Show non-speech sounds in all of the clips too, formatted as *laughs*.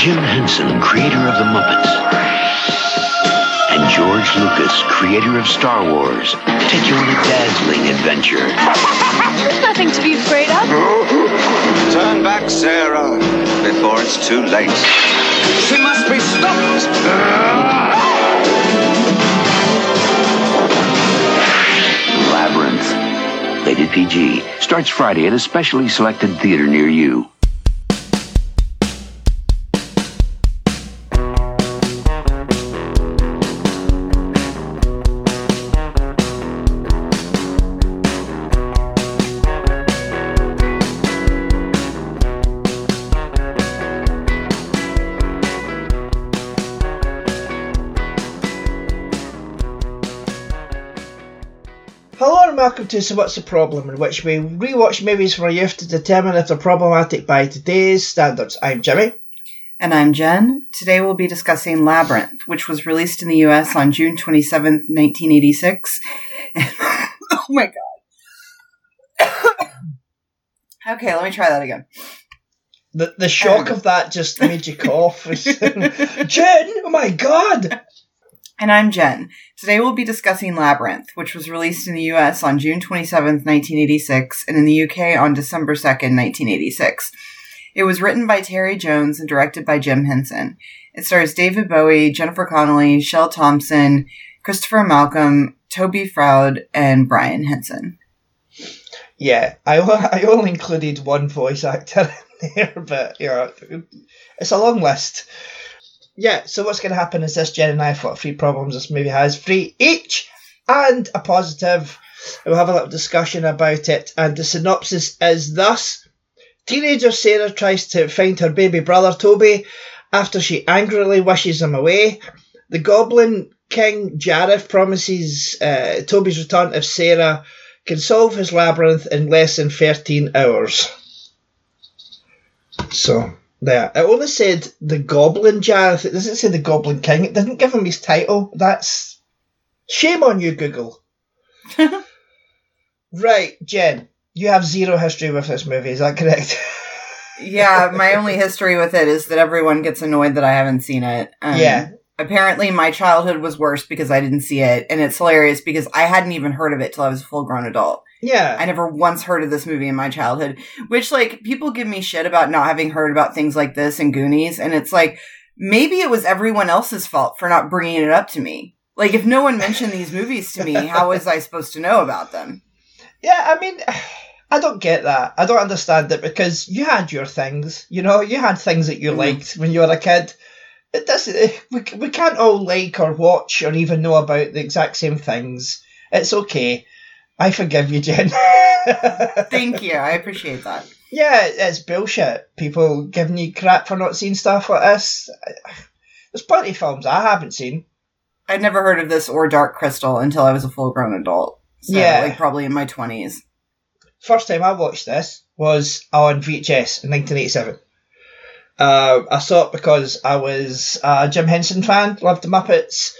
Jim Henson, creator of The Muppets, and George Lucas, creator of Star Wars, take you on a dazzling adventure. There's nothing to be afraid of. Turn back, Sarah, before it's too late. She must be stopped. Labyrinth. Rated PG. Starts Friday at a specially selected theater near you. To So What's the Problem, in which we rewatch movies for youth to determine if they're problematic by today's standards. I'm Jimmy. And I'm Jen. Today we'll be discussing Labyrinth, which was released in the US on June 27th, 1986. *laughs* oh my god. *coughs* okay, let me try that again. The the shock um, of that just made you cough. *laughs* Jen, oh my god! And I'm Jen. Today we'll be discussing Labyrinth, which was released in the US on June 27, 1986, and in the UK on December 2nd, 1986. It was written by Terry Jones and directed by Jim Henson. It stars David Bowie, Jennifer Connelly, Shelley Thompson, Christopher Malcolm, Toby Froud, and Brian Henson. Yeah, I, *laughs* I only included one voice actor *laughs* in there, but you know, it's a long list. Yeah, so what's going to happen is this Jen and I have got three problems this movie has, three each, and a positive. We'll have a little discussion about it, and the synopsis is thus. Teenager Sarah tries to find her baby brother Toby after she angrily wishes him away. The Goblin King Jareth promises uh, Toby's return if Sarah can solve his labyrinth in less than 13 hours. So, there. It only said the Goblin Jareth. It doesn't say the Goblin King. It didn't give him his title. That's. Shame on you, Google. *laughs* right, Jen. You have zero history with this movie, is that correct? *laughs* yeah, my only history with it is that everyone gets annoyed that I haven't seen it. Um, Yeah. Apparently, my childhood was worse because I didn't see it, and it's hilarious because I hadn't even heard of it till I was a full grown adult. Yeah. I never once heard of this movie in my childhood, which like people give me shit about not having heard about things like this and Goonies. And it's like, maybe it was everyone else's fault for not bringing it up to me. Like if no one mentioned these movies to me, how was I supposed to know about them? Yeah, I mean, I don't get that. I don't understand it because you had your things, you know, you had things that you Mhm. liked when you were a kid. It doesn't. We, we can't all like or watch or even know about the exact same things. It's okay. I forgive you, Jen. *laughs* Thank you. I appreciate that. Yeah, it's bullshit. People giving you crap for not seeing stuff like this. There's plenty of films I haven't seen. I'd never heard of this or Dark Crystal until I was a full grown adult. So, Yeah. like probably in my twenties. First time I watched this was on VHS in 1987. Uh, I saw it because I was a Jim Henson fan, loved the Muppets.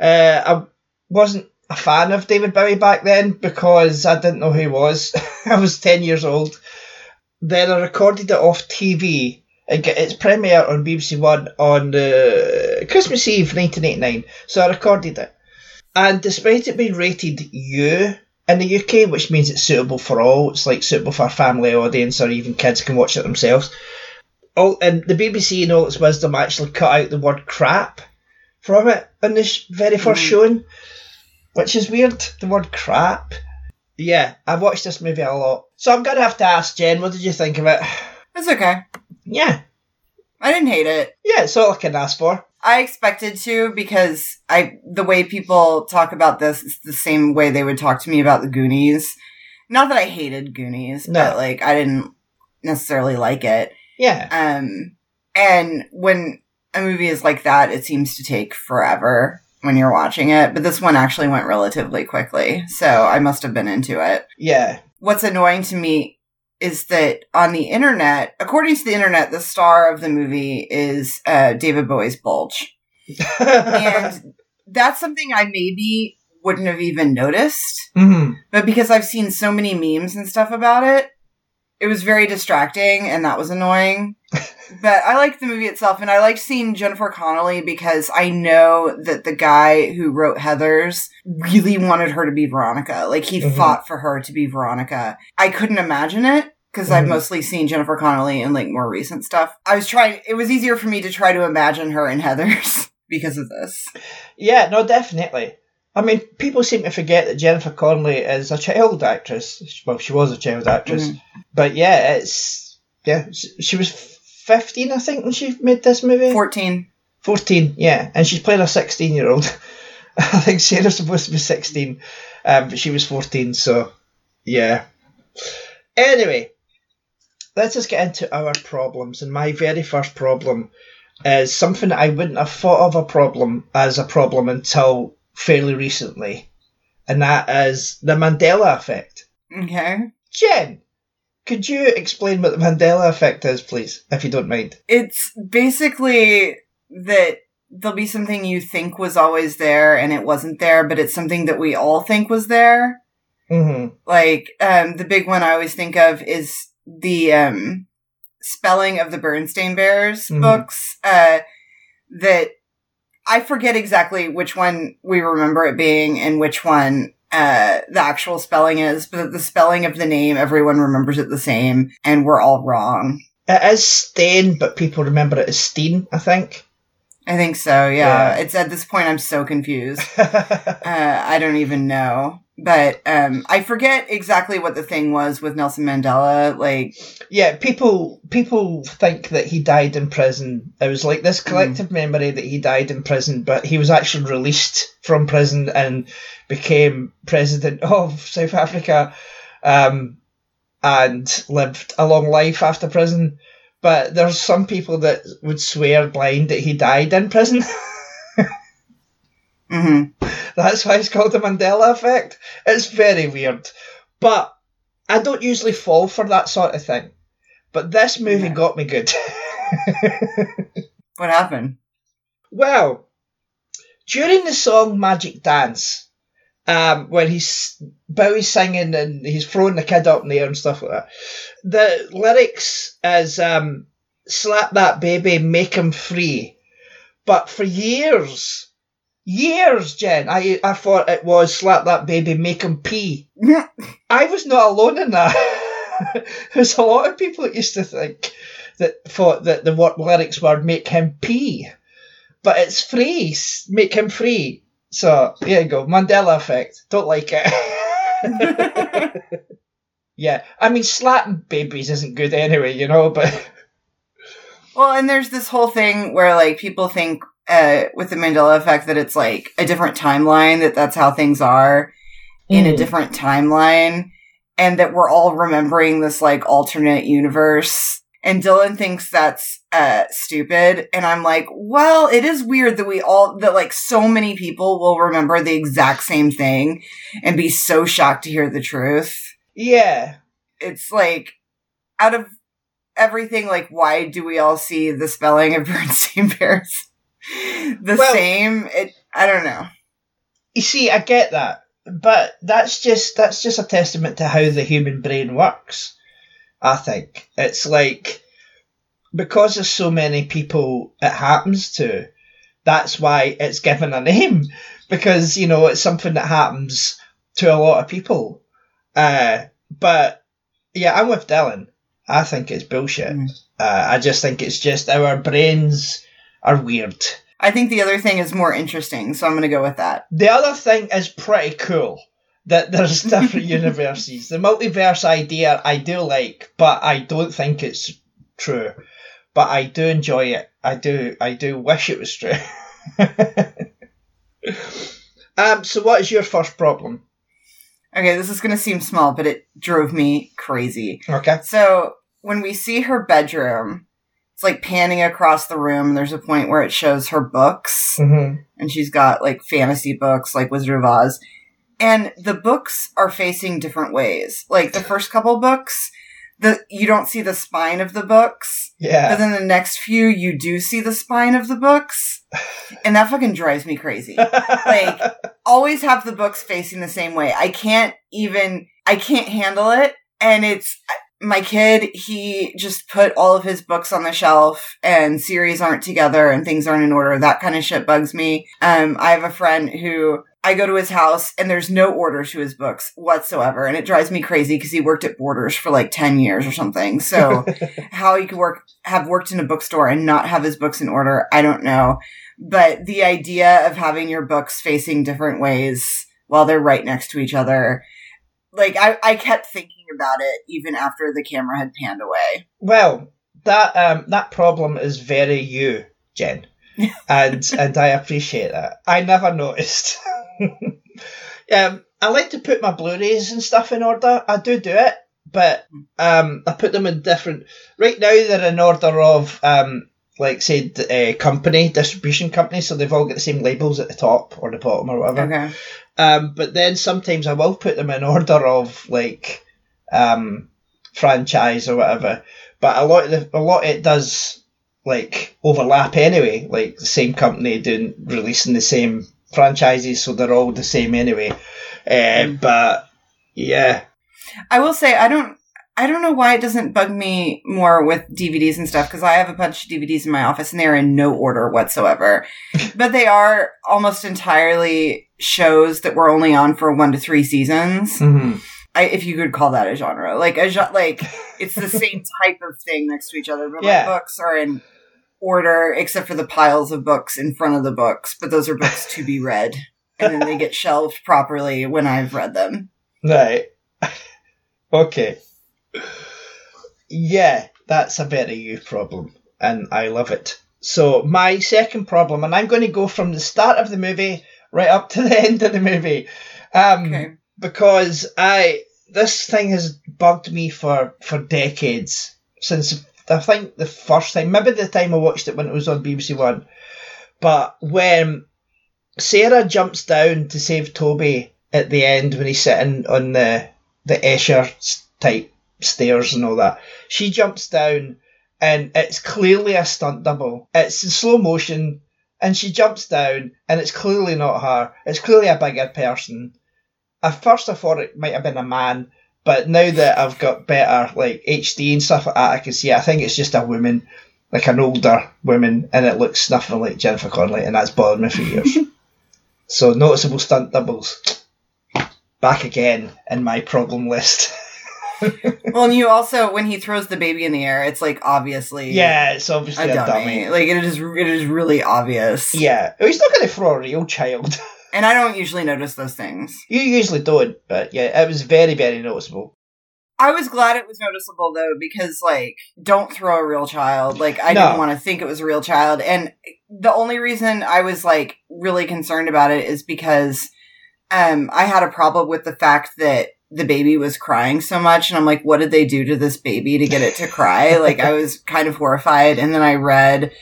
Uh, I wasn't a fan of David Bowie back then because I didn't know who he was. *laughs* I was 10 years old. Then I recorded it off TV. It get its premiere on BBC One on uh, Christmas Eve 1989. So I recorded it. And despite it being rated U in the UK, which means it's suitable for all, it's like suitable for a family audience or even kids can watch it themselves. All and the BBC in all its wisdom actually cut out the word crap from it in this very first Mm. showing, which is weird. The word crap. Yeah, I've watched this movie a lot, so I'm gonna have to ask Jen, what did you think of it? It's okay. Yeah, I didn't hate it. yeah, it's all I can ask for. I expected to because I the way people talk about this is the same way they would talk to me about the Goonies. Not that I hated Goonies, No. but like I didn't necessarily like it. Yeah, Um and when a movie is like that, it seems to take forever when you're watching it, but this one actually went relatively quickly. So I must have been into it. yeah, What's annoying to me is that on the internet, according to the internet, the star of the movie is uh, David Bowie's Bulge and *laughs* that's something I maybe wouldn't have even noticed. Mhm. But because I've seen so many memes and stuff about it, it was very distracting and that was annoying. *laughs* but I liked the movie itself and I liked seeing Jennifer Connelly because I know that the guy who wrote Heathers really wanted her to be Veronica. Like he Mhm. fought for her to be Veronica. I couldn't imagine it because I've Mhm. mostly seen Jennifer Connelly in like more recent stuff. I was trying it was easier for me to try to imagine her in Heathers *laughs* because of this. Yeah, no, definitely. I mean, people seem to forget that Jennifer Connelly is a child actress. Well, she was a child actress, Mhm. but yeah, it's yeah. She was fifteen, I think, when she made this movie. 14. 14, yeah, and she's playing a 16 year old. *laughs* I think Sarah's supposed to be 16, um, but she was 14, so yeah. Anyway, let's just get into our problems. And my very first problem is something that I wouldn't have thought of a problem as a problem until fairly recently, and that is the Mandela effect. Okay. Jen, could you explain what the Mandela effect is, please, if you don't mind? It's basically that there'll be something you think was always there and it wasn't there, but it's something that we all think was there. hmm Like, um, the big one I always think of is the, um, spelling of the Bernstein Bears Mhm. books, uh, that I forget exactly which one we remember it being and which one, uh, the actual spelling is, but the spelling of the name, everyone remembers it the same and we're all wrong. It is Stain, but people remember it as Steen, I think. I think so. Yeah. Yeah. It's at this point I'm so confused. *laughs* Uh, I don't even know. But um, I forget exactly what the thing was with Nelson Mandela. Like, yeah, people people think that he died in prison. It was like this collective memory that he died in prison, but he was actually released from prison and became president of South Africa, um, and lived a long life after prison. But there's some people that would swear blind that he died in prison. *laughs* hmm That's why it's called the Mandela effect. It's very weird. But I don't usually fall for that sort of thing. But this movie Yeah. got me good. what happened? well, during the song Magic Dance, um, when he's Bowie's singing and he's throwing the kid up in the air and stuff like that, the lyrics is um, slap that baby, make him free. But for years, years, Jen, I I thought it was slap that baby, make him pee. *laughs* I was not alone in that. *laughs* There's a lot of people that used to think that thought that the word lyrics were make him pee, but it's free, make him free. So there you go, Mandela effect. Don't like it. *laughs* yeah, I mean slapping babies isn't good anyway, you know. But Well, and there's this whole thing where like people think uh, with the Mandela effect that it's like a different timeline, that that's how things are in a Mm. different timeline, and that we're all remembering this like alternate universe. And Dylan thinks that's uh, stupid, and I'm like, well, it is weird that we all that like so many people will remember the exact same thing and be so shocked to hear the truth yeah, it's like out of everything like why do we all see the spelling of *laughs* bernstein bears the Well- same it i don't know you see, I get that, but that's just that's just a testament to how the human brain works. I think it's like because there's so many people it happens to. That's why it's given a name *laughs* because you know it's something that happens to a lot of people. Uh, but yeah, I'm with Dylan. I think it's bullshit. Mm. Uh, I just think it's just our brains are weird. i think the other thing is more interesting so i'm gonna go with that The other thing is pretty cool that there's *laughs* different *laughs* universes. The multiverse idea I do like, but I don't think it's true. But I do enjoy it. I do. I do wish it was true. *laughs* um. So, what is your first problem? okay this is gonna seem small but it drove me crazy Okay. so when we see her bedroom it's like panning across the room and there's a point where it shows her books Mm-hmm. and she's got like fantasy books like Wizard of Oz. And the books are facing different ways. Like the first couple books, the you don't see the spine of the books, Yeah. but then the next few you do see the spine of the books. And that fucking drives me crazy. *laughs* like always have the books facing the same way. I can't even I can't handle it and it's my kid, he just put all of his books on the shelf and series aren't together and things aren't in order. That kind of shit bugs me. Um, I have a friend who I go to his house and there's no order to his books whatsoever. And it drives me crazy because he worked at Borders for like 10 years or something. So *laughs* how he could work, have worked in a bookstore and not have his books in order, I don't know. But the idea of having your books facing different ways while they're right next to each other, like I, I kept thinking about it even after the camera had panned away. Well, that um, that problem is very you, Jen, *laughs* and and I appreciate that. I never noticed. *laughs* um, I like to put my Blu-rays and stuff in order. I do do it, but um, I put them in different. Right now, they're in order of um, like say uh, company distribution company, so they've all got the same labels at the top or the bottom or whatever. Okay. Um, but then sometimes I will put them in order of like um, franchise or whatever. But a lot of the, a lot it does like overlap anyway. Like the same company doing releasing the same franchises, so they're all the same anyway. Uh, but yeah, I will say I don't I don't know why it doesn't bug me more with DVDs and stuff because I have a bunch of DVDs in my office and they're in no order whatsoever. *laughs* but they are almost entirely shows that were only on for one to three seasons. Mhm. I, if you could call that a genre, like a *laughs* like it's the same type of thing next to each other. But Yeah. my books are in order except for the piles of books in front of the books. But those are books to be *laughs* read, and then they get shelved properly when I've read them. right, *laughs* okay, yeah, that's a very you problem, and I love it. So my second problem, and I'm going to go from the start of the movie right up to the end of the movie. Um, Okay. Because I this thing has bugged me for for decades since I think the first time, maybe the time I watched it when it was on BBC One, but when Sarah jumps down to save Toby at the end when he's sitting on the the Escher type stairs and all that, she jumps down and it's clearly a stunt double. It's in slow motion. And she jumps down, and it's clearly not her. It's clearly a bigger person at first I thought it might have been a man, but now that I've got better like HD and stuff like that, I can see it. I think it's just a woman, like an older woman, and it looks nothing like Jennifer Connelly, and that's bothered me for years. *laughs* so noticeable stunt doubles, back again in my problem list. *laughs* Well, and you also when he throws the baby in the air, it's like obviously yeah, it's obviously a a, dummy. dummy. Like it is, it is really obvious. Yeah, Oh, he's not going to throw a real child. *laughs* And I don't usually notice those things. you usually don't, but yeah, it was very, very noticeable. I was glad it was noticeable though, because like, don't throw a real child. Like, I No. didn't want to think it was a real child. And the only reason I was like really concerned about it is because, um, I had a problem with the fact that the baby was crying so much. And I'm like, what did they do to this baby to get it to cry? like, I *laughs* was kind of horrified. And then I read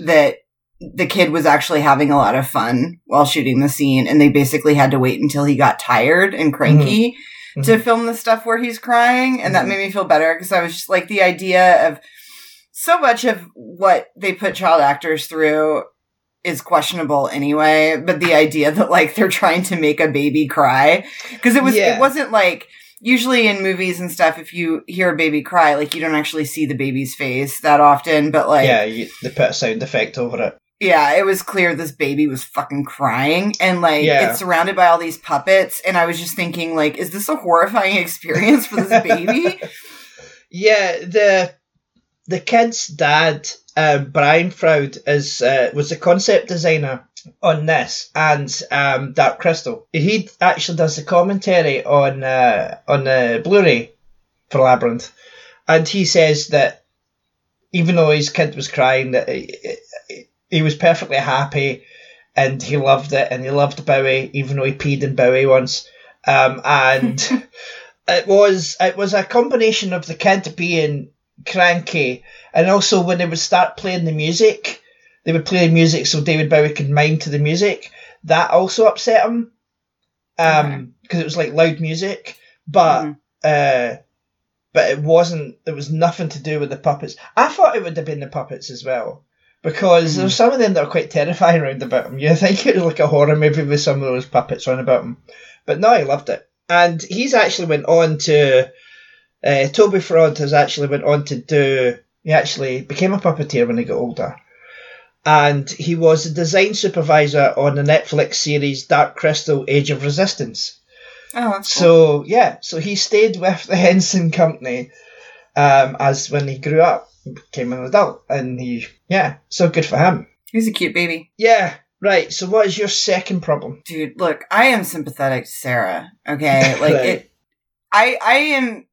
that the kid was actually having a lot of fun while shooting the scene. And they basically had to wait until he got tired and cranky to film the stuff where he's crying and that Mhm. made me feel better because i was just like the idea of so much of what they put child actors through is questionable anyway but the idea that like they're trying to make a baby cry because it was Yeah. it wasn't like usually in movies and stuff if you hear a baby cry like you don't actually see the baby's face that often but like yeah, you, they put a sound effect over it. Yeah, it was clear this baby was fucking crying and like Yeah. it's surrounded by all these puppets and I was just thinking like is this a horrifying *laughs* experience for this *laughs* baby? Yeah, the the kid's dad, um, Brian Froud, is uh, was the concept designer on this and um, Dark Crystal. He actually does the commentary on uh, on the Blu-ray for Labyrinth, and he says that even though his kid was crying, that he, he was perfectly happy and he loved it and he loved Bowie, even though he peed in Bowie once. Um, and *laughs* it was it was a combination of the kid being cranky and also when they would start playing the music, they would play the music so David Bowie could mime to the music. That also upset him Okay. um because it was like loud music, but Mhm. uh, but it wasn't. There was nothing to do with the puppets. I thought it would have been the puppets as well. Because there's some of them that are quite terrifying around about him. You think it was like a horror movie with some of those puppets around about him. But no, I loved it. And he's actually went on to Uh, Toby Froud has actually went on to do. He actually became a puppeteer when he got older, and he was the design supervisor on the Netflix series Dark Crystal: Age of Resistance. Oh, that's cool. So yeah, so he stayed with the *laughs* Henson Company um, as when he grew up, became an adult, and he yeah, so good for him. He's a cute baby. Yeah, right. So what is your second problem? Dude, look, I am sympathetic to Sarah. Okay, *laughs* like Right. it. I I am.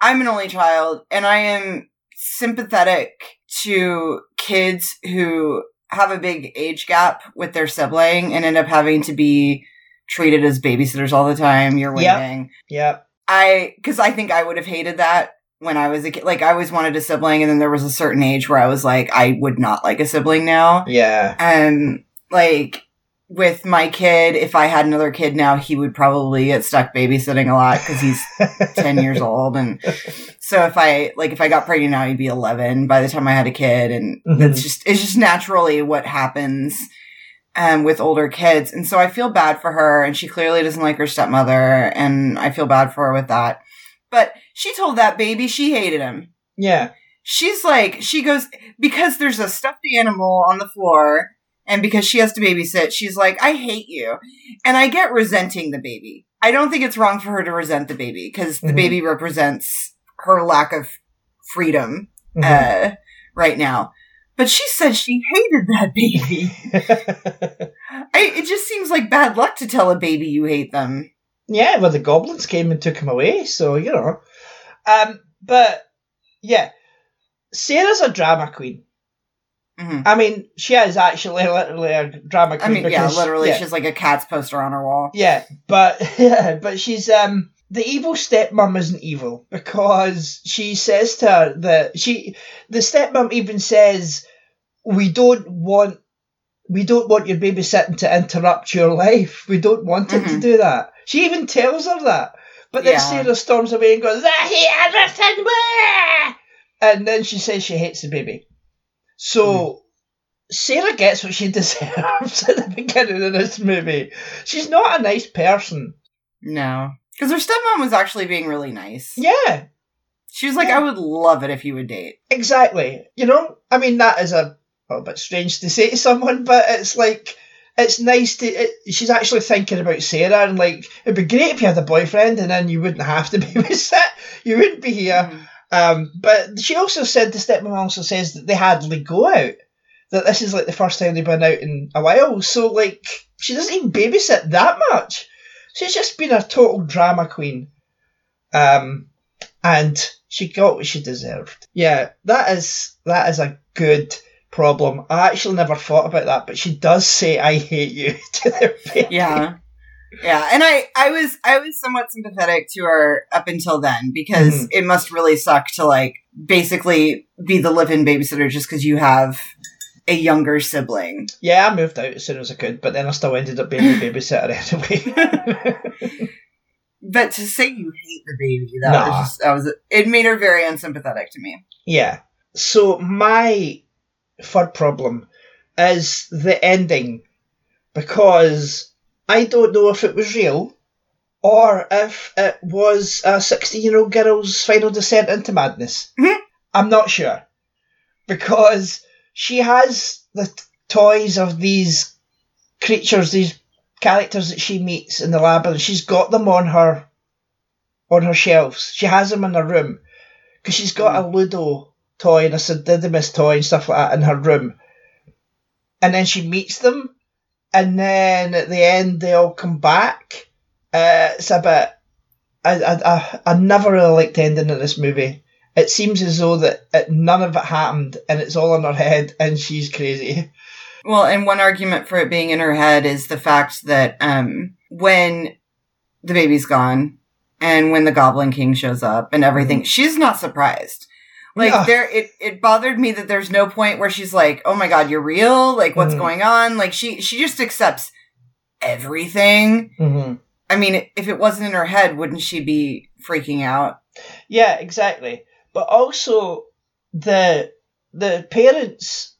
I'm an only child, and I am sympathetic to kids who have a big age gap with their sibling and end up having to be treated as babysitters all the time. You're Yep. waiting. Yeah, I because I think I would have hated that when I was a kid. Like I always wanted a sibling, and then there was a certain age where I was like, I would not like a sibling now. yeah, And like with my kid, if I had another kid now, he would probably get stuck babysitting a lot because he's *laughs* 10 years old. And so if I, like, if I got pregnant now, he'd be 11 by the time I had a kid. And Mhm. that's just, it's just naturally what happens, um, with older kids. And so I feel bad for her and she clearly doesn't like her stepmother. And I feel bad for her with that. But she told that baby she hated him. yeah, She's like, she goes, because there's a stuffed animal on the floor and because she has to babysit, she's like, I hate you. And I get resenting the baby. I don't think it's wrong for her to resent the baby because the Mhm. baby represents her lack of freedom Mhm. uh, right now. But she said she hated that baby. *laughs* I, it just seems like bad luck to tell a baby you hate them. yeah. Well, the goblins came and took him away, so you know. Um, but yeah, Sarah's a drama queen. Mhm. I mean, she is actually literally a drama I queen. mean, yeah, literally, yeah. she's like a cat's poster on her wall. Yeah, but yeah, *laughs* but she's um the evil stepmom isn't evil because she says to her that she the stepmom even says we don't want we don't want your babysitting to interrupt your life. We don't want it to Mhm. do that. She even tells her that. But then Yeah. Sarah storms away and goes, I hate everything wah!" and then she says she hates the baby. So hmm. Sarah gets what she *laughs* deserves at the beginning of this movie. She's not a nice person. No. Because her stepmom was actually being really nice. Yeah, She was like, Yeah. I would love it if you would date. exactly. You know, I mean, that is a, a bit strange to say to someone, but it's like, it's nice to. It, she's actually thinking about Sarah and like, it'd be great if you had a boyfriend and then you wouldn't have to *laughs* babysit. You wouldn't be here. Mhm. Um, but she also said the stepmom also says that they hardly go out. That this is like the first time they've been out in a while. So like she doesn't even babysit that much. She's just been a total drama queen. Um, and she got what she deserved. Yeah, that is that is a good problem. I actually never thought about that, but she does say "I hate you" *laughs* to their baby. Yeah. Yeah. And I, I was, I was somewhat sympathetic to her up until then because Mhm. it must really suck to like basically be the live-in babysitter just because you have a younger sibling. Yeah, I moved out as soon as I could, but then I still ended up being a *laughs* babysitter anyway. *laughs* But to say you hate the baby, that Nah. was just, that was, it made her very unsympathetic to me. Yeah. So my third problem is the ending because I don't know if it was real or if it was a 16 year old girl's final descent into madness. Mhm. I'm not sure because she has the t- toys of these creatures, these characters that she meets in the lab, and she's got them on her on her shelves. She has them in her room because she's got a Ludo toy and a Sid Didymus toy and stuff like that in her room. And then she meets them, and then at the end they all come back. Uh, it's a bit. I, I, I, I never really liked the ending of this movie. It seems as though that it, none of it happened, and it's all in her head, and she's crazy. Well, and one argument for it being in her head is the fact that um, when the baby's gone and when the Goblin King shows up and everything, she's not surprised. Like No. there, it, it bothered me that there's no point where she's like, "Oh my god, you're real! Like what's Mhm. going on?" Like she she just accepts everything. Mm-hmm. I mean, if it wasn't in her head, wouldn't she be freaking out? Yeah, exactly. But also, the the parents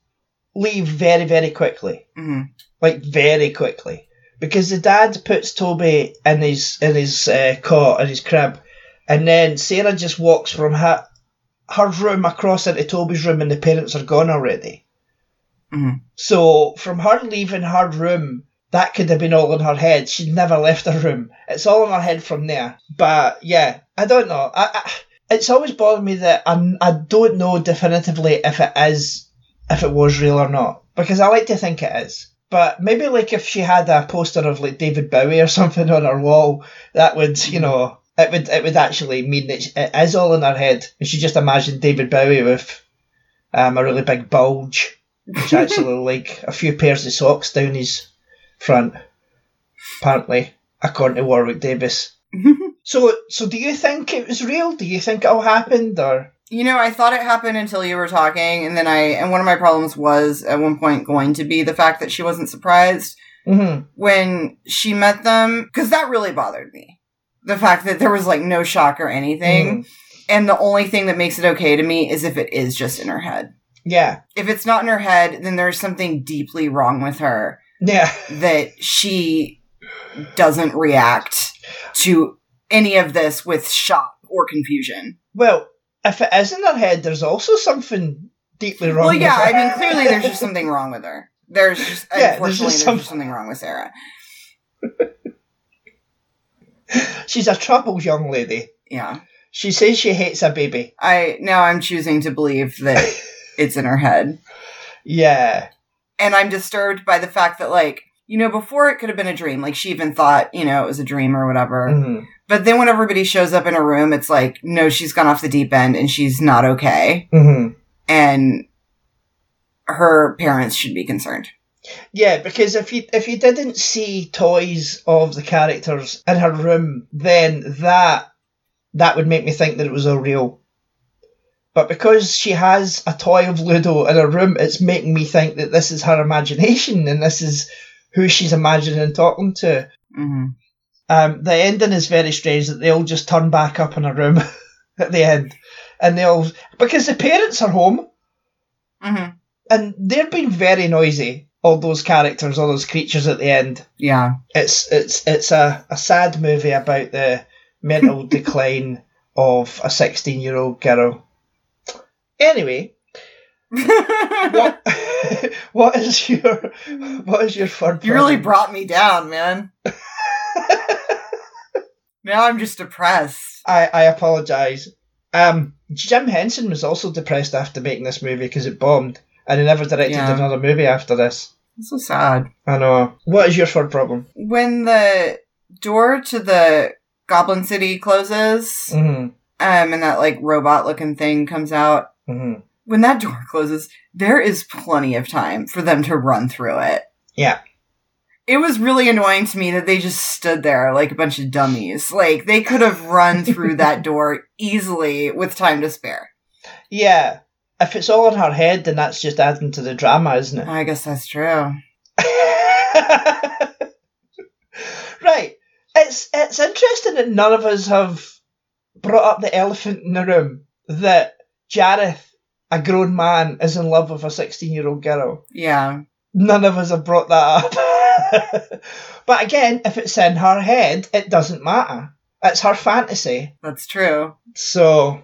leave very very quickly. hmm like very quickly because the dad puts Toby in his in his uh, cot in his crib, and then Sarah just walks from her her room across into Toby's room, and the parents are gone already. Mhm. So from her leaving her room, that could have been all in her head. She'd never left her room. It's all in her head from there. But yeah, I don't know. I, I, it's always bothered me that I'm, I don't know definitively if it is, if it was real or not, because I like to think it is. But maybe like if she had a poster of like David Bowie or *laughs* something on her wall, that would you know it would it would actually mean that it is all in her head, and she just imagined David Bowie with um, a really big bulge, which actually *laughs* like a few pairs of socks down his front. Apparently, according to Warwick Davis. *laughs* So, so do you think it was real? Do you think it all happened, or You know, I thought it happened until you were talking, and then I, and one of my problems was at one point going to be the fact that she wasn't surprised mm-hmm. when she met them, because that really bothered me. The fact that there was like no shock or anything, mm-hmm. and the only thing that makes it okay to me is if it is just in her head. yeah, If it's not in her head, then there's something deeply wrong with her yeah, that she doesn't react to any of this with shock or confusion. Well, if it is in her head, there's also something deeply wrong. With her. Well, yeah, I mean, clearly there's just something wrong with her. There's just, *laughs* Yeah, there's unfortunately, just there's, some- just something wrong with Sarah. She's a troubled young lady. Yeah. She says she hates a baby. I, now I'm choosing to believe that *laughs* it's in her head. Yeah, And I'm disturbed by the fact that, like, you know, before it could have been a dream. Like, she even thought, you know, it was a dream or whatever. Mhm. But then when everybody shows up in a room, it's like, no, she's gone off the deep end and she's not okay. Mhm. And her parents should be concerned. Yeah. Because if you if you didn't see toys of the characters in her room, then that that would make me think that it was a real. But because she has a toy of Ludo in her room, it's making me think that this is her imagination and this is who she's imagining talking to. hmm Um, the ending is very strange that they all just turn back up in a room *laughs* at the end, and they all because the parents are home hmm and they've been very noisy. All those characters, all those creatures at the end. Yeah. It's it's it's a, a sad movie about the mental *laughs* decline of a sixteen year old girl. Anyway, *laughs* what *laughs* what is your what is your third? You really brought me down, man. now I'm just depressed. I, I apologise. Um, Jim Henson was also depressed after making this movie because it bombed, and he never directed Yeah. another movie after this. It's so sad. I know. What is your third problem? When the door to the Goblin City closes, hmm um, and that like robot looking thing comes out, hmm when that door *laughs* closes, there is plenty of time for them to run through it. Yeah. It was really annoying to me that they just stood there like a bunch of dummies. Like they could have run through *laughs* that door easily with time to spare. Yeah. If it's all in her head, then that's just adding to the drama, isn't it? I guess that's true. *laughs* right. It's it's interesting that none of us have brought up the elephant in the room that Jareth, a grown man, is in love with a sixteen-year-old girl. Yeah. None of us have brought that up. *laughs* but again, if it's in her head, it doesn't matter. It's her fantasy. That's true. So,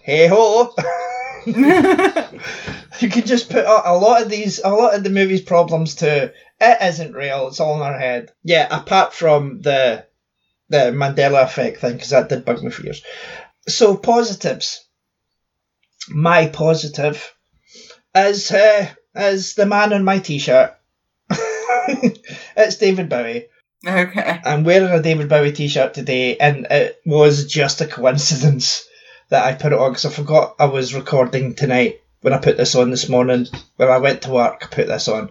hey ho. *laughs* *laughs* you can just put a, a lot of these, a lot of the movie's problems to it isn't real. It's all in our head. Yeah, apart from the the Mandela effect thing, because that did bug me for years. So positives. My positive is uh, is the man on my t-shirt. *laughs* it's David Bowie. Okay. I'm wearing a David Bowie t-shirt today, and it was just a coincidence that I put it on because I forgot I was recording tonight when I put this on this morning. When I went to work, I put this on.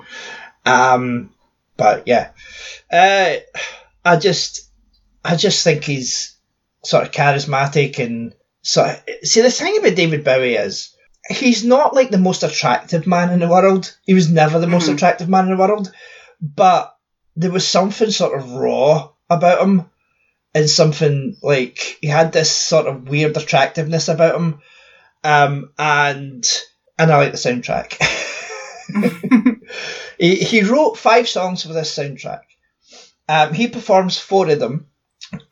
Um, but yeah, uh, I just, I just think he's sort of charismatic and sort of, see the thing about David Bowie is he's not like the most attractive man in the world. He was never the most Mhm. attractive man in the world, but there was something sort of raw about him and something like he had this sort of weird attractiveness about him um and and i like the soundtrack. *laughs* He, he wrote five songs for this soundtrack. Um he performs four of them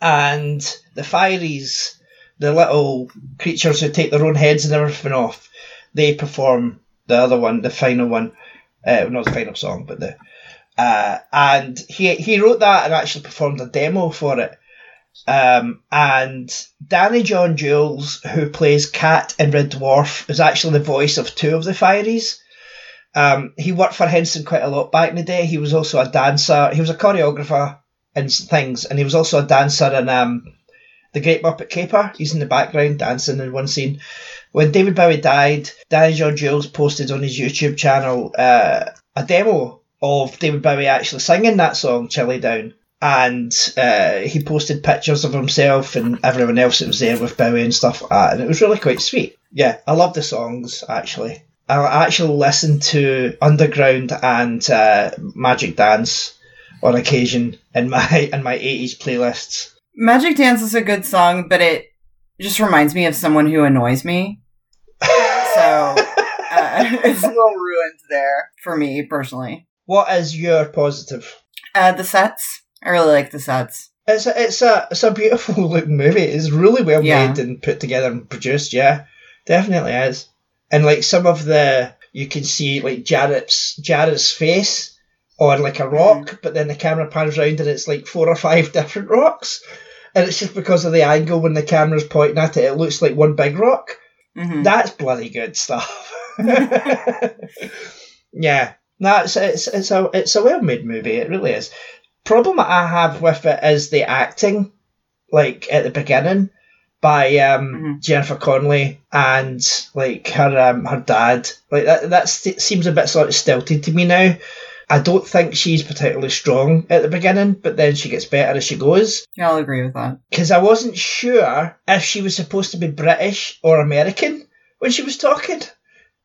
and the Fireys, the little creatures who take their own heads and everything off, they perform the other one, the final one, uh, not the final song, but the uh, and he he wrote that and actually performed a demo for it. Um, and Danny John Jules, who plays Cat in Red Dwarf, is actually the voice of two of the Fireys. Um, he worked for Henson quite a lot back in the day. He was also a dancer. He was a choreographer and things, and he was also a dancer in um, the Great Muppet Caper. He's in the background dancing in one scene. When David Bowie died, Danny John Jules posted on his YouTube channel uh, a demo of David Bowie actually singing that song, Chilly Down. And uh, he posted pictures of himself and everyone else that was there with Bowie and stuff like that. And it was really quite sweet. Yeah, I love the songs, actually. I actually listen to Underground and uh, Magic Dance on occasion in *laughs* my in my 80s playlists. Magic Dance is a good song, but it just reminds me of someone who annoys me. *laughs* so uh, *laughs* it's a little ruined there for me personally. What is your positive? Uh, the sets. I really like the sets. It's a, it's a it's a beautiful *laughs* looking movie. It's really well yeah. made and put together and produced. Yeah, definitely is. And like some of the you can see like Jareth's Jareth's face on like a rock, mm. but then the camera pans around and it's like four or five *laughs* different rocks. And it's just because of the angle when the camera's pointing at it, it looks like one big rock. Mm-hmm. That's bloody good stuff. *laughs* yeah, no, it's it's it's a it's a well made movie. It really is. Problem I have with it is the acting, like at the beginning, by um, mm-hmm. Jennifer Connelly and like her um, her dad. Like that that seems a bit sort of stilted to me now. I don't think she's particularly strong at the beginning, but then she gets better as she goes. Yeah, I'll agree with that. Because I wasn't sure if she was supposed to be British or American when she was talking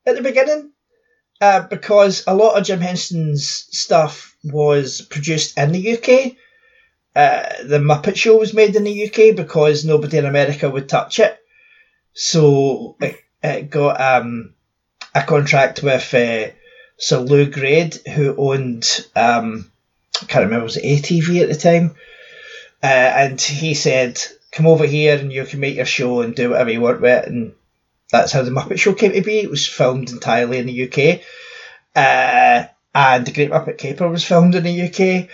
at the beginning. Uh, because a lot of Jim Henson's stuff was produced in the UK. Uh, the Muppet Show was made in the UK because nobody in America would touch it. So it, it got um, a contract with uh, Sir Lew Grade, who owned, um, I can't remember, was it ATV at the time? Uh, and he said, come over here and you can make your show and do whatever you want with it. And that's how the Muppet Show came to be. It was filmed entirely in the UK. Uh, and The Great Muppet Caper was filmed in the UK.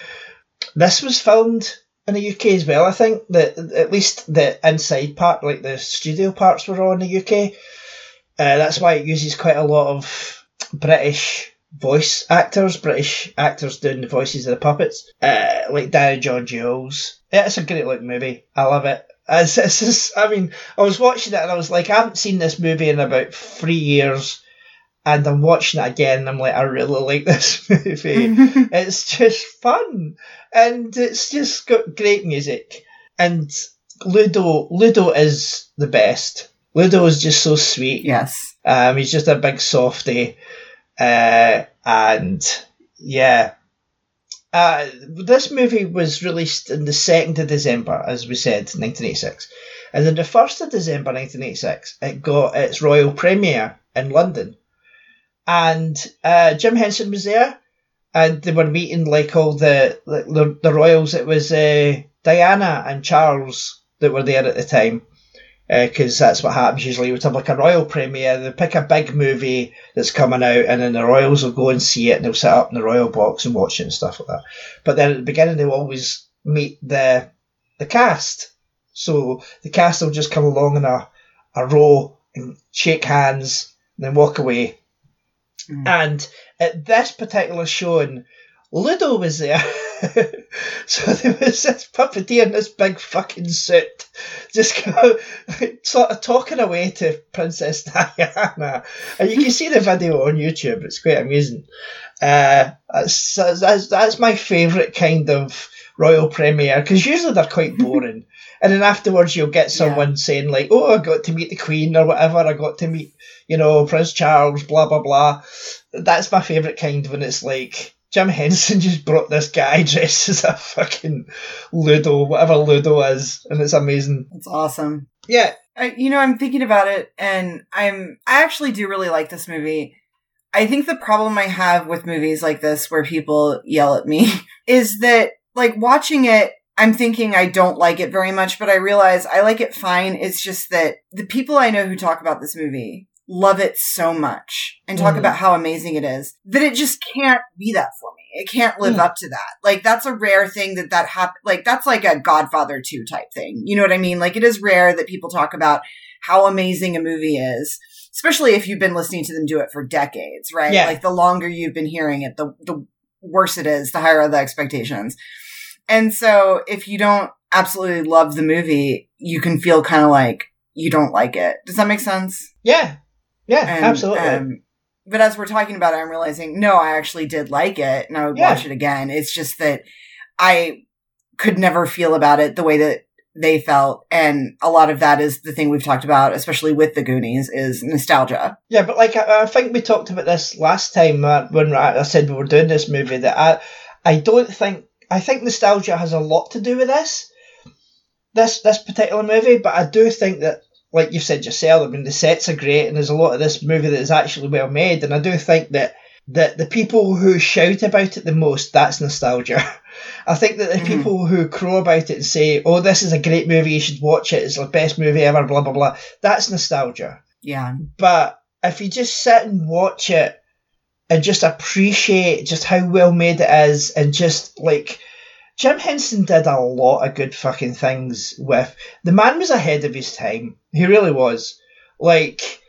This was filmed in the UK as well, I think. that at least the inside part, like the studio parts were all in the UK. Uh, that's why it uses quite a lot of British voice actors, British actors doing the voices of the puppets, uh, like Danny John Jules. Yeah, it's a great looking movie. I love it. *laughs* It's, it's just, I mean, I was watching it and I was like, I haven't seen this movie in about three years. And I'm watching it again and I'm like, I really like *laughs* this movie. *laughs* it's just fun. And it's just got great music. And Ludo, Ludo is the best. Ludo is just so sweet. Yes. Um, he's just a big softy. Uh, and yeah, uh, this movie was released on the 2nd of December, as we said, 1986. And on the 1st of December 1986, it got its royal premiere in London. And uh, Jim Henson was there, and they were meeting like all the the, the royals. It was uh, Diana and Charles that were there at the time because uh, that's what happens usually. Have like a royal premiere, they pick a big movie that's coming out, and then the royals will go and see it, and they'll sit up in the royal box and watch it and stuff like that. But then at the beginning, they'll always meet the the cast. So the cast will just come along in a, a row and shake hands, and then walk away. Mm. And at this particular showing, Ludo was there. *laughs* *laughs* so there was this puppeteer in this big fucking suit, just go, *laughs* sort of talking away to Princess *laughs* Diana. And you can see the video on YouTube, it's quite amusing. Uh, that's, that's, that's my favourite kind of royal premiere, because usually they're quite boring. and then afterwards you'll get someone yeah. saying like, oh, I got to meet the Queen or whatever, I got to meet, you know, Prince Charles, blah, blah, blah. That's my favourite kind when it's like, Jim Henson *laughs* just brought this guy *laughs* dressed as a fucking Ludo, whatever Ludo is, and it's amazing. It's awesome. Yeah. I, you know, I'm thinking about it, and I'm I actually do really like this movie. I think the problem I have with movies like this, where people yell at me, *laughs* is that like watching it, I'm thinking I don't like it very much, but I realize I like it fine. It's just that the people I know who talk about this movie love it so much and talk Mhm. about how amazing it is that it just can't be that for me. It can't live Mm. up to that. Like that's a rare thing that that happen. Like that's like a Godfather 2 type thing. You know what I mean? Like it is rare that people talk about how amazing a movie is, especially if you've been listening to them do it for decades, right? Yeah. Like the longer you've been hearing it, the, the worse it is, the higher are the expectations. And so if you don't absolutely love the movie, you can feel kind of like you don't like it. Does that make sense? Yeah. Yeah, And, absolutely. um, but as we're talking about it, I'm realizing, no, I actually did like it and I would Yeah. watch it again. It's just that I could never feel about it the way that they felt. And a lot of that is the thing we've talked about, especially with the Goonies, is nostalgia. Yeah, but like I, I think we talked about this last time uh, when I I said we were doing this movie. That I, I don't think I think nostalgia has a lot to do with this, this this particular movie. But I do think that, like you said yourself, I mean the sets are great, and there's a lot of this movie that is actually well made. And I do think that that the people who shout about it the most, that's nostalgia. *laughs* I think that the Mhm. people who crow about it and say, "Oh, this is a great movie, you should watch it. It's the best movie ever," blah blah blah. That's nostalgia Yeah. but if you just sit and watch it and just appreciate just how well made it is and just like Jim Henson did a lot of good fucking things with the man was ahead of his time. He really was. Like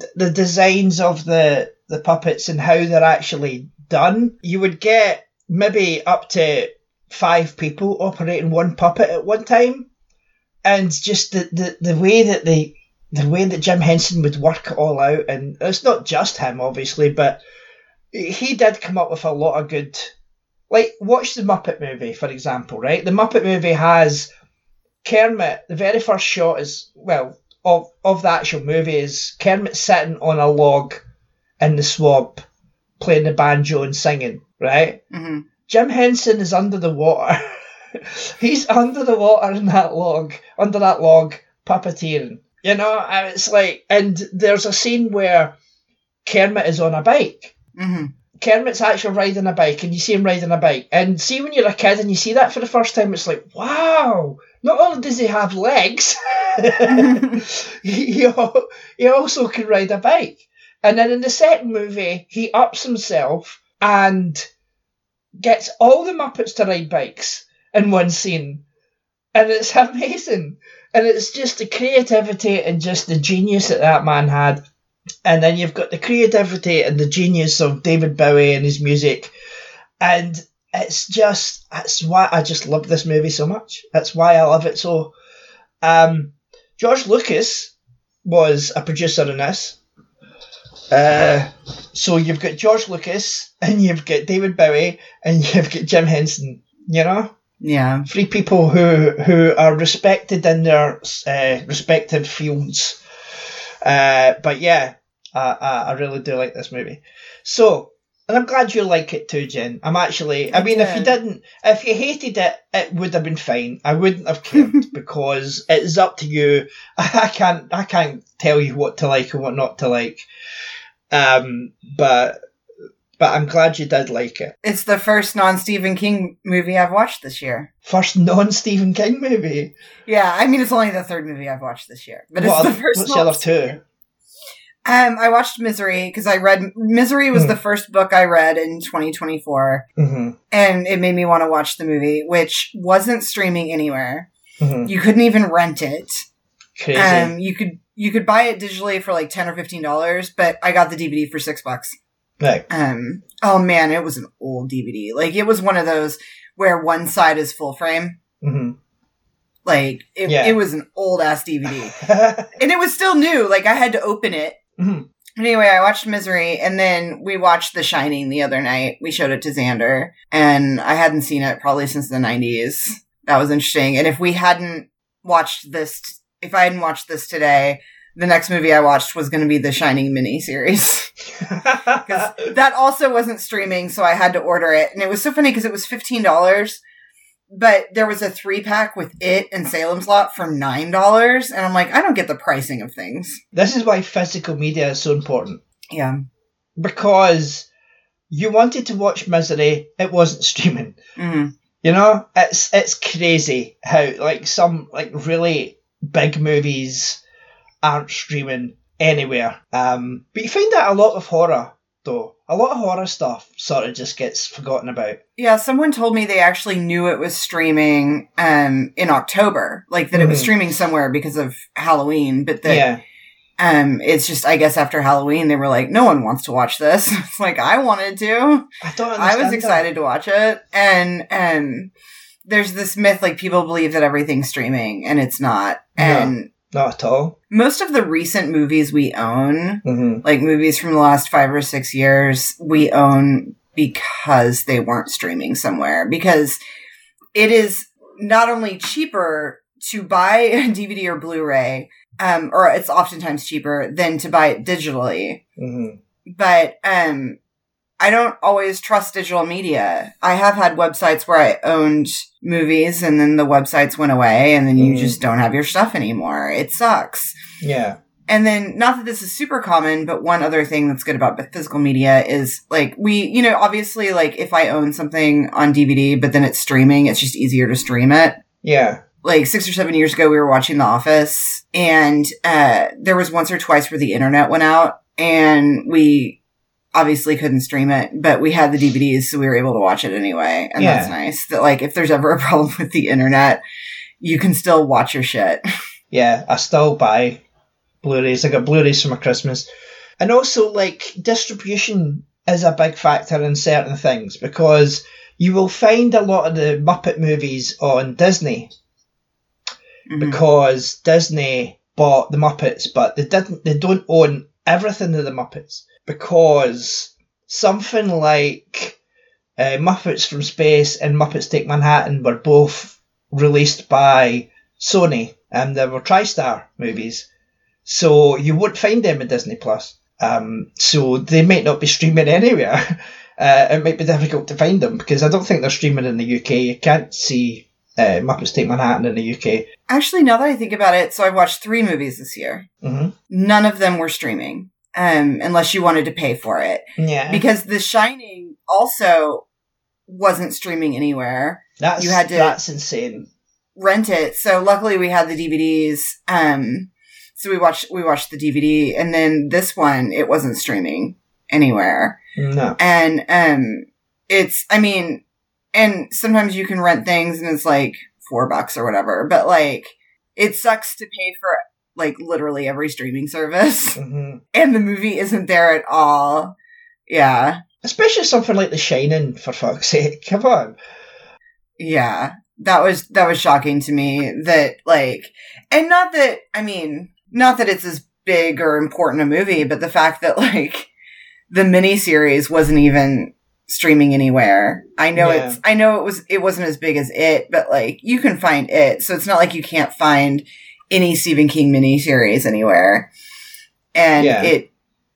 th- the designs of the the puppets and how they're actually done. You would get maybe up to five people operating one puppet at one time. And just the, the, the way that they the way that Jim Henson would work it all out, and it's not just him, obviously, but he did come up with a lot of good. Like, watch the Muppet movie, for example, right? The Muppet movie has Kermit. The very first shot is well of of the actual movie is Kermit sitting on a log in the swamp, playing the banjo and singing, right? hmm Jim Henson is under the water. *laughs* He's under the water in that log, under that log, puppeteering. You know, and it's like, and there's a scene where Kermit is on a bike. hmm Kermit's actually riding a bike, and you see him riding a bike. And see, when you're a kid and you see that for the first time, it's like, wow! Not only does he have legs, *laughs* he, he also can ride a bike. And then in the second movie, he ups himself and gets all the Muppets to ride bikes in one scene. And it's *laughs* amazing. And it's just the creativity and just the genius that that man had. And then you've got the creativity and the genius of David Bowie and his music. And it's just, that's why I just love this movie so much. That's why I love it so. Um, George Lucas was a producer in this. Uh, so you've got George Lucas and you've got David Bowie and *laughs* you've got Jim Henson. You know, Yeah. three people who who are respected in their uh, respective fields. Uh, but yeah, I, I I really do like this movie. So, and I'm glad you like it too, Jen. I'm actually. I I mean, if you did. didn't, if you hated it, it would have been fine. I wouldn't have cared *laughs* because it's up to you. *laughs* I can't. I can't tell you what to like and what not to like. Um, but but I'm glad you did like it. It's the first non Stephen King movie I've watched this year. First non Stephen King movie. Yeah, I mean it's only the third movie I've watched this year, but it's What the first. What's the other two? Um, I watched Misery because I read Misery was Hmm. the first book I read in 2024, hmm and it made me want to watch the movie, which wasn't streaming anywhere. hmm You couldn't even rent it. Crazy. Um, you could you could buy it digitally for like ten or fifteen dollars, but I got the DVD for six bucks. right. Um, oh man, it was an old DVD. Like it was one of those where one side is full frame. hmm Like it, Yeah. it was an old ass DVD, *laughs* and it was still new. Like I had to open it. Mhm. Anyway, I watched Misery, and then we watched The Shining the other night. We showed it to Xander, and I hadn't seen it probably since the '90s. That was interesting. And if we hadn't watched this, if I hadn't watched this today, the next movie I watched was going to be the Shining miniseries. *laughs* because that also wasn't streaming, so I had to order it. And it was so funny because it was fifteen dollars, but there was a three pack with it and Salem's Lot for nine dollars, and I'm like, I don't get the pricing of things. this is why physical media is so important Yeah, because you wanted to watch Misery, it wasn't streaming. mm You know, it's it's crazy how like some like really big movies aren't streaming anywhere. Um, but you find that a lot of horror though. A lot of horror stuff sort of just gets forgotten about. Yeah, someone told me they actually knew it was streaming um in October, like that it was Mhm. streaming somewhere because of Halloween, but that yeah, um it's just I guess after Halloween they were like no one wants to watch this. *laughs* it's like I wanted to. I don't. I was that. excited to watch it and um there's this myth like people believe that everything's streaming and it's not. No. And Not at all. most of the recent movies we own hmm like movies from the last five or six years we own because they weren't streaming somewhere. Because it is not only cheaper to buy a *laughs* dvd or blu-ray um, or it's oftentimes cheaper than to buy it digitally. Hmm but um, i don't always trust digital media i have had websites where i owned movies and then the websites went away and then you Mhm. just don't have your stuff anymore it sucks Yeah. and then, not that this is super common, but one other thing that's good about physical media is like we, you know, obviously, like if I own something on DVD, but then it's streaming, it's just easier to stream it. Yeah. Like six or seven years ago, we were watching The Office, and uh, there was once or twice where the internet went out, and we obviously couldn't stream it, but we had the DVDs, so we were able to watch it anyway, and that's nice. That like if there's ever a *laughs* problem with the internet, you can still watch your shit. *laughs* Yeah. I still buy Blu-rays. I got Blu-rays for my Christmas, and also like distribution is a big factor in certain things because you will find a lot of the Muppet movies on Disney Mhm. because Disney bought the Muppets, but they didn't. They don't own everything of the Muppets because something like uh, Muppets from Space and Muppets Take Manhattan were both released by Sony, and they were TriStar movies, so you would find them in Disney Plus. Um, so they might not be streaming anywhere. *laughs* Uh, it might be difficult to find them because I don't think they're streaming in the UK. You can't see uh, Muppets Take Manhattan in the UK. Actually, now that I think about it, so I've watched three movies this year. hmm None of them were streaming, um, unless you wanted to pay for it. Yeah, Because The Shining also wasn't streaming anywhere. that's you had to- that's insane. Rent it. So luckily we had the DVDs. Um, so we watched we watched the DVD, and then this one it wasn't streaming anywhere. No, And um, it's I mean, and sometimes you can rent things, and it's like four bucks or whatever. But like, it sucks to pay for like literally every streaming service. *laughs* hmm and the movie isn't there at all. Yeah. especially something like The Shining. For fuck's sake, *laughs* come on. Yeah. That was that was shocking to me that like and not that I mean, not that it's as big or important a movie, but the fact that *laughs* like the miniseries wasn't even streaming anywhere. I know Yeah. it's I know it was it wasn't as big as it, but like you can find it. So it's not like you can't find any Stephen King miniseries anywhere. And Yeah. it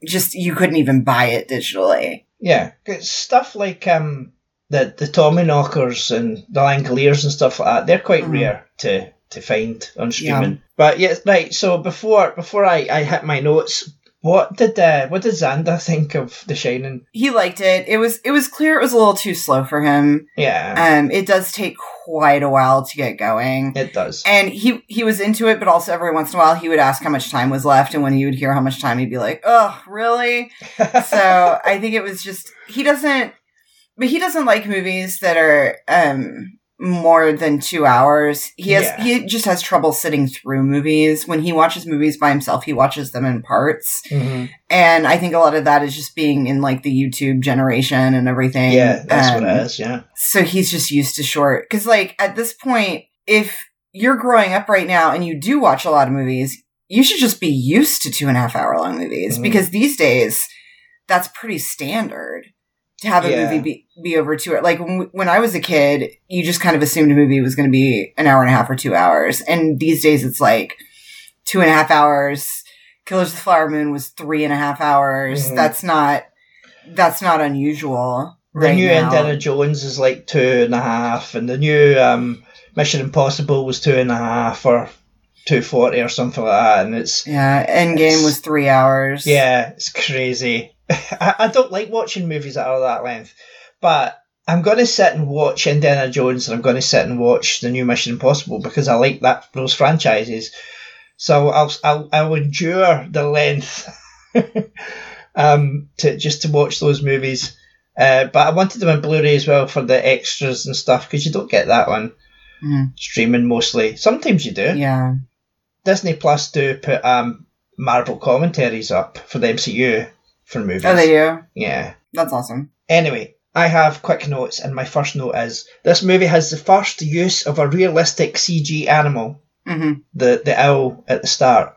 just you couldn't even buy it digitally. Yeah, Yeah, stuff like um the the Tommyknockers and the Langoliers and stuff like that. They're quite Mhm. rare to to find on streaming. But yeah, right. So before before I I hit my notes, what did uh, what did Xander think of The Shining? he liked it. It was it was clear it was a little too slow for him. Yeah, Um, it does take quite a while to get going, it does. and he he was into it. But also every once in a while, he would ask how much time was left, and when he would hear how much time, he'd be like, "Oh, really?" *laughs* so I think it was just he doesn't, but he doesn't like movies that are um more than two hours. He has Yeah. he just has trouble sitting through movies. When he watches movies by himself, he watches them in parts. Mhm. And I think a lot of that is just being in like the YouTube generation and everything. Yeah, that's Um, what it is. Yeah, So he's just used to short. Cause like at this point, if you're growing up right now and you do watch a lot of movies, you should just be used to two and a half hour long movies Mhm. because these days that's pretty standard to have a Yeah. movie be, be over two hours. Like when, when I was a kid, you just kind of assumed a movie was going to be an hour and a half or two hours. And these days it's like two and a half hours. Killers of the Flower Moon was three and a half hours. Mhm. That's not, that's not unusual. the right new now. Indiana Jones is like two and a half, and the new um, Mission Impossible was two and a half or two forty or something like that, and it's Yeah, Endgame It's- was three hours. Yeah, it's crazy. I, I don't like watching movies that are that length, but I'm going to sit and watch Indiana Jones and I'm going to sit and watch the new Mission Impossible because I like that those franchises. So I'll I'll, I'll endure the length *laughs* um, to just to watch those movies. Uh, but I wanted them in Blu-ray as well for the extras and stuff because you don't get that one Mm. streaming mostly. Sometimes you do. Yeah. Disney Plus do put um, Marvel commentaries up for the MCU for movies. Oh, they do. Yeah. That's awesome. Anyway, I have quick notes, and my first note is this movie has the first use of a realistic CG animal. hmm The the owl at the start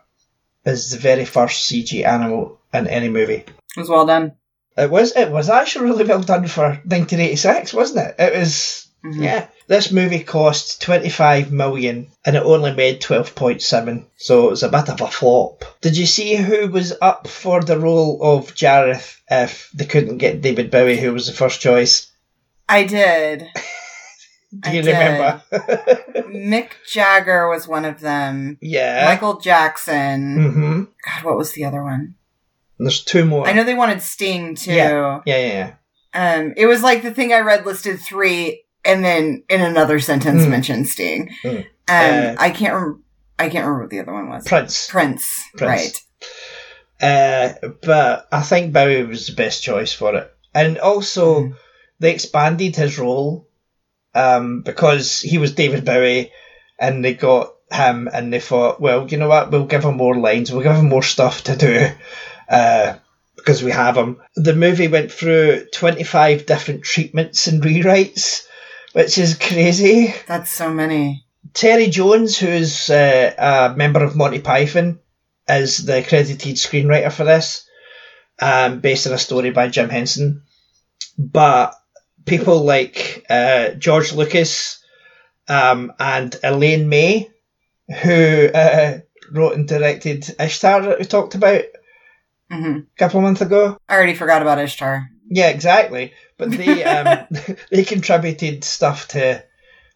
is the very first CG animal in any movie. It was well done. It was it was actually really well done for 1986, wasn't it? It was Mhm. yeah. This movie cost 25 million and it only made 12.7, so it was a bit of a flop. Did you see who was up for the role of Jareth if they couldn't get David Bowie, who was the first choice? I did. *laughs* Do you remember? Mick Jagger was one of them. yeah. Michael Jackson. hmm God, what was the other one? There's two more. I know they wanted Sting too. Yeah, yeah, yeah. Um, it was like the thing I read listed three, and then in another sentence Mm. mentioned Sting. Mm. Um, Uh, I can't. I can't remember what the other one was. Prince. Prince. Prince. Right. Uh, but I think Bowie was the best choice for it. And also, Mhm. they expanded his role um, because he was David Bowie and they got him and they thought, well, you know what, we'll give him more lines, we'll give him more stuff to do uh, because we have him. The movie went through 25 different treatments and rewrites, which is crazy. That's so many. Terry Jones, who's uh, a member of Monty Python, is the credited screenwriter for this, um, based on a story by Jim Henson. But people like uh, George Lucas um, and Elaine May, who uh, wrote and directed Ishtar that we talked about a hmm couple of months ago. I already forgot about Ishtar. Yeah, exactly. But they um, *laughs* *laughs* they contributed stuff to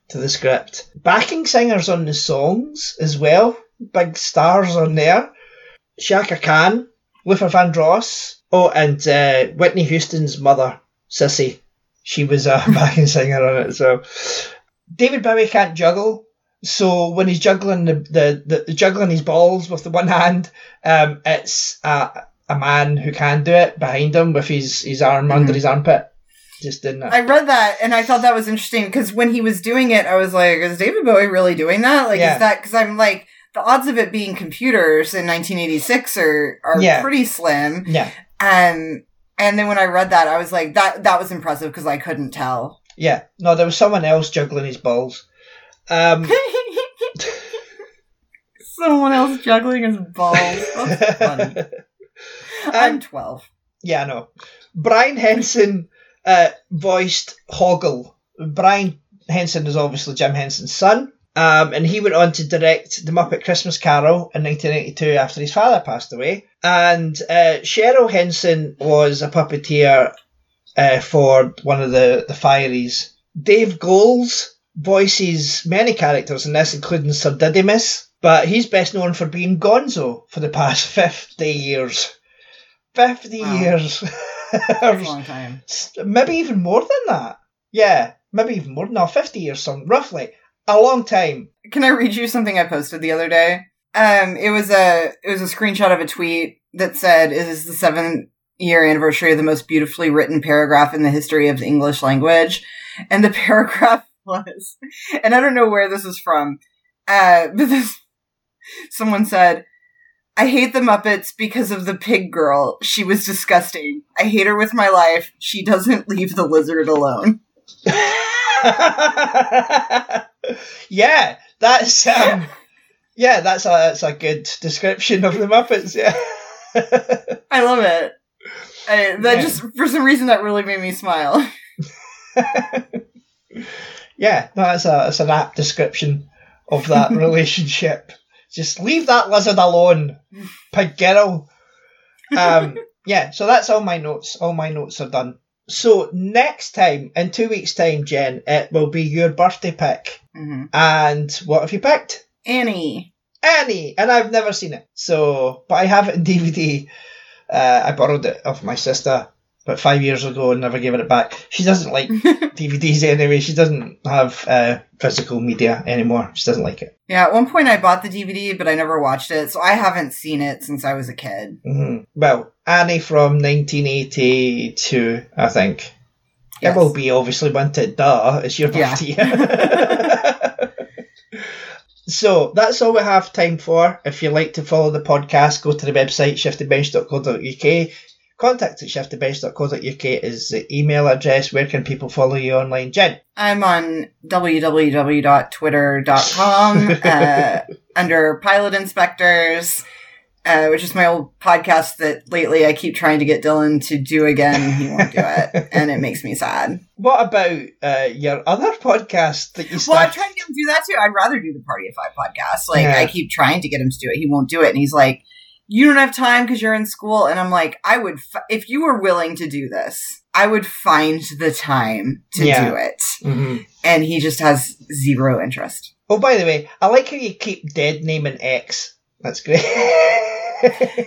to the script. Backing singers on the songs as well. Big stars on there. Chaka Khan, Luther Vandross. Oh, and uh, Whitney Houston's mother, Cissy. She was a *laughs* backing singer on it. So David Bowie can't juggle. So when he's juggling the, the, the, juggling his balls with the one hand, um, it's a, a man who can do it behind him with his, his arm under Mhm. his armpit. Just didn't? I read that and I thought that was interesting because when he was doing it, I was like, "Is David Bowie really doing that? Like, Yeah. is that?" Because I'm like, the odds of it being computers in 1986 are are Yeah. pretty slim. yeah, And and then when I read that, I was like, "That that was impressive" because I couldn't tell. yeah. No, there was someone else juggling his balls. Um, *laughs* Someone else juggling his balls. That's *laughs* funny. I'm Um, 12. Yeah, I know. Brian Henson uh, voiced Hoggle. Brian Henson is obviously Jim Henson's son, um, and he went on to direct The Muppet Christmas Carol in 1982 after his father passed away. And uh, Cheryl Henson was a puppeteer uh, for one of the, the Fireys. Dave Goelz voices many characters in this, including Sir Didymus, but he's best known for being Gonzo for the past *laughs* 50 years. 50 Wow. years. That's a *laughs* long time. maybe even more than that. Yeah, maybe even more than that. 50 years, something, roughly. A long time. Can I read you something I posted the other day? Um, it was a it was a screenshot of a tweet that said, "It is the seventh year anniversary of the most beautifully written paragraph in the history of the English language," and the *laughs* paragraph was, and I don't know where this is from, uh, but this someone said. I hate the Muppets because of the pig girl. She was disgusting. I hate her with my life. She doesn't leave the lizard alone. *laughs* yeah, that's um, yeah, that's a that's a good description of the Muppets. Yeah. *laughs* I love it. I, that Yeah. just for some reason that really made me smile. *laughs* yeah, no, that's a that's an apt description of that relationship. Just leave that lizard alone, pig girl. Um, *laughs* yeah, so that's all my notes. All my notes are done. So next time, in two weeks' time, Jen, it will be your birthday pick. hmm And what have you picked? Annie. Annie, and I've never seen it. So, but I have it in DVD. Uh, I borrowed it off my sister, about five years ago and never given it back. She doesn't like *laughs* DVDs anyway. She doesn't have uh, physical media anymore. She doesn't like it. Yeah, at one point I bought the DVD, but I never watched it, so I haven't seen it since I was a kid. hmm Well, Annie from 1982, I think. Yes. It will be obviously wanted. Duh, it's your Yeah. birthday. *laughs* so that's all we have time for. If you'd like to follow the podcast, go to the website shiftybench.co.uk. Contact at shiftybench.co.uk is the email address. Where can people follow you online, Jen? I'm on www.twitter.com *laughs* uh, under Pilot Inspectors, uh, which is my old podcast that lately I keep trying to get Dylan to do again. He won't do it, *laughs* and it makes me sad. What about uh, your other podcast that you Well, I'm trying to get him to do that too. I'd rather do the Party of Five podcast. Like, Yeah. I keep trying to get him to do it. He won't do it. And he's like, you don't have time because you're in school. And I'm like, I would, f- if you were willing to do this, I would find the time to Yeah. do it. Mhm. And he just has zero interest. Oh, by the way, I like how you keep dead naming X. That's great. *laughs*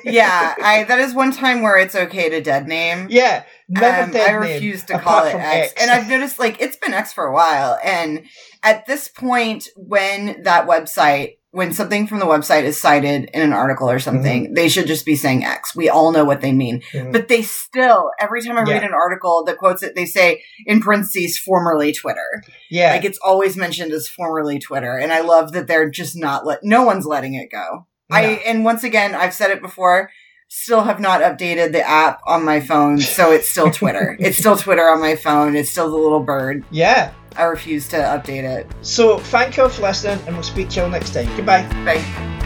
Yeah, *laughs* I, that is one time where it's okay to dead name. yeah. Never Um, dead I name, refuse to call it from X. And I've noticed like it's been X for a while. And at this point, when that website, when something from the website is cited in an article or something, Mm-hmm. they should just be saying X. We all know what they mean. Mhm. But they still, every time I read an article that quotes it, they say in parentheses, formerly Twitter. yeah. Like it's always mentioned as formerly Twitter. And I love that they're just not let, no one's letting it go. I, and once again, I've said it before, still have not updated the app on my phone. So it's still *laughs* Twitter. it's still Twitter on my phone. It's still the little bird. yeah. I refuse to update it. So thank you all for listening, and we'll speak to you all next time. Goodbye. Bye.